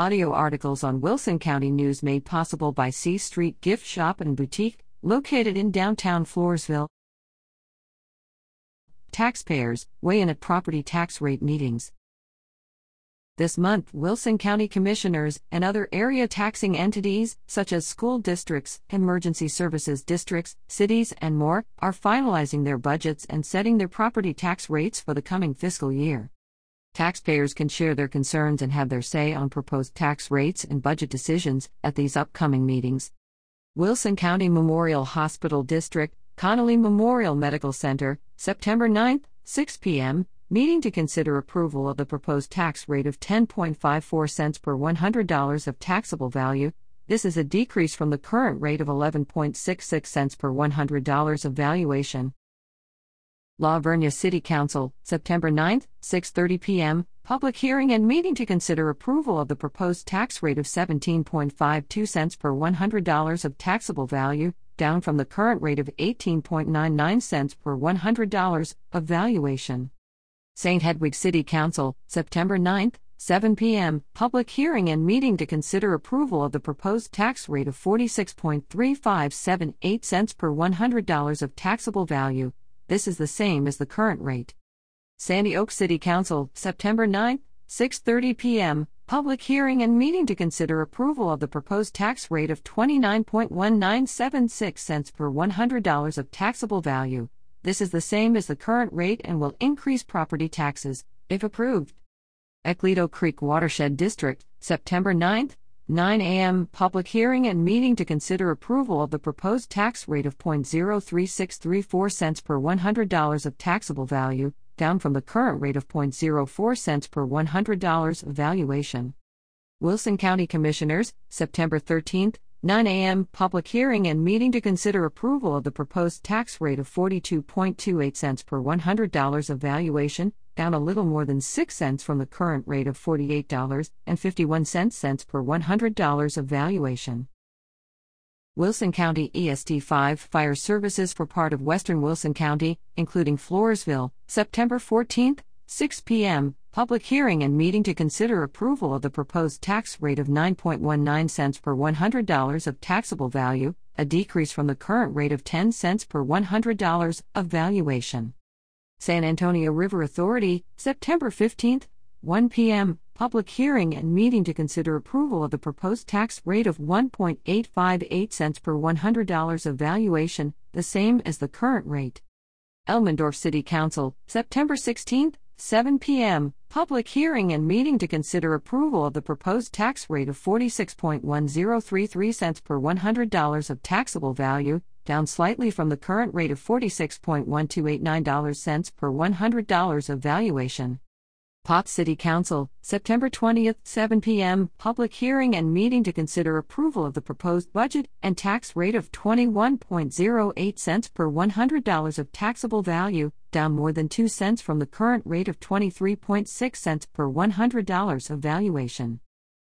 Audio articles on Wilson County News made possible by C Street Gift Shop and Boutique, located in downtown Floresville. Taxpayers weigh in at property tax rate meetings. This month, Wilson County Commissioners and other area taxing entities, such as school districts, emergency services districts, cities, and more, are finalizing their budgets and setting their property tax rates for the coming fiscal year. Taxpayers can share their concerns and have their say on proposed tax rates and budget decisions at these upcoming meetings. Wilson County Memorial Hospital District, Connally Memorial Medical Center, September 9, 6 p.m meeting to consider approval of the proposed tax rate of 10.54 cents per $100 of taxable value. This is a decrease from the current rate of 11.66 cents per $100 of valuation. La Vernia City Council, September 9, 6:30 p.m. Public hearing and meeting to consider approval of the proposed tax rate of 17.52 cents per $100 of taxable value, down from the current rate of 18.99 cents per $100 of valuation. St. Hedwig City Council, September 9, 7 p.m., public hearing and meeting to consider approval of the proposed tax rate of 46.3578 cents per $100 of taxable value. This is the same as the current rate. Sandy Oak City Council, September 9, 6:30 p.m., public hearing and meeting to consider approval of the proposed tax rate of 29.1976 cents per $100 of taxable value. This is the same as the current rate and will increase property taxes, if approved. Ecleto Creek Watershed District, September 9, 9 a.m. Public hearing and meeting to consider approval of the proposed tax rate of 0.03634 cents per $100 of taxable value, down from the current rate of 0.04 cents per $100 of valuation. Wilson County Commissioners, September 13, 9 a.m. Public hearing and meeting to consider approval of the proposed tax rate of 42.28 cents per $100 of valuation, down a little more than 6 cents from the current rate of $48.51 cents per $100 of valuation. Wilson County ESD 5 Fire Services for part of Western Wilson County, including Floresville, September 14, 6 p.m public hearing and meeting to consider approval of the proposed tax rate of 9.19 cents per $100 of taxable value, a decrease from the current rate of 10 cents per $100 of valuation. San Antonio River Authority, September 15, 1 p.m. Public hearing and meeting to consider approval of the proposed tax rate of 1.858 cents per $100 of valuation, the same as the current rate. Elmendorf City Council, September 16, 7 p.m., public hearing and meeting to consider approval of the proposed tax rate of 46.1033 cents per $100 of taxable value, down slightly from the current rate of 46.1289 cents per $100 of valuation. Poth City Council, September 20th, 7 p.m. Public hearing and meeting to consider approval of the proposed budget and tax rate of 21.08 cents per $100 of taxable value, down more than 2 cents from the current rate of 23.6 cents per $100 of valuation.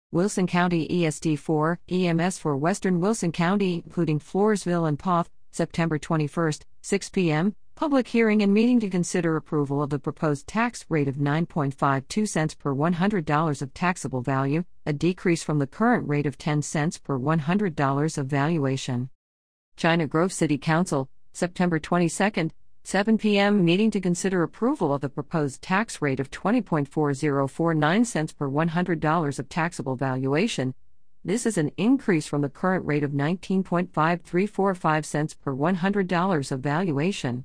Wilson County ESD 4 EMS for Western Wilson County, including Floresville and Poth, September 21st, 6 p.m. Public hearing and meeting to consider approval of the proposed tax rate of 9.52 cents per $100 of taxable value, a decrease from the current rate of 10 cents per $100 of valuation. China Grove City Council, September 22, 7 p.m. meeting to consider approval of the proposed tax rate of 20.4049 cents per $100 of taxable valuation. This is an increase from the current rate of 19.5345 cents per $100 of valuation.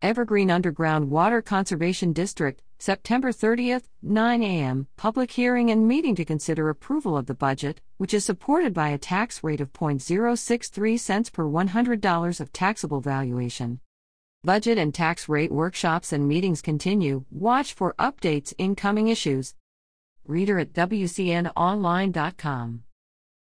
Evergreen Underground Water Conservation District, September 30th, 9 a.m. Public hearing and meeting to consider approval of the budget, which is supported by a tax rate of 0.063 cents per $100 of taxable valuation. Budget and tax rate workshops and meetings continue. Watch for updates in coming issues. Reader at WCNOnline.com.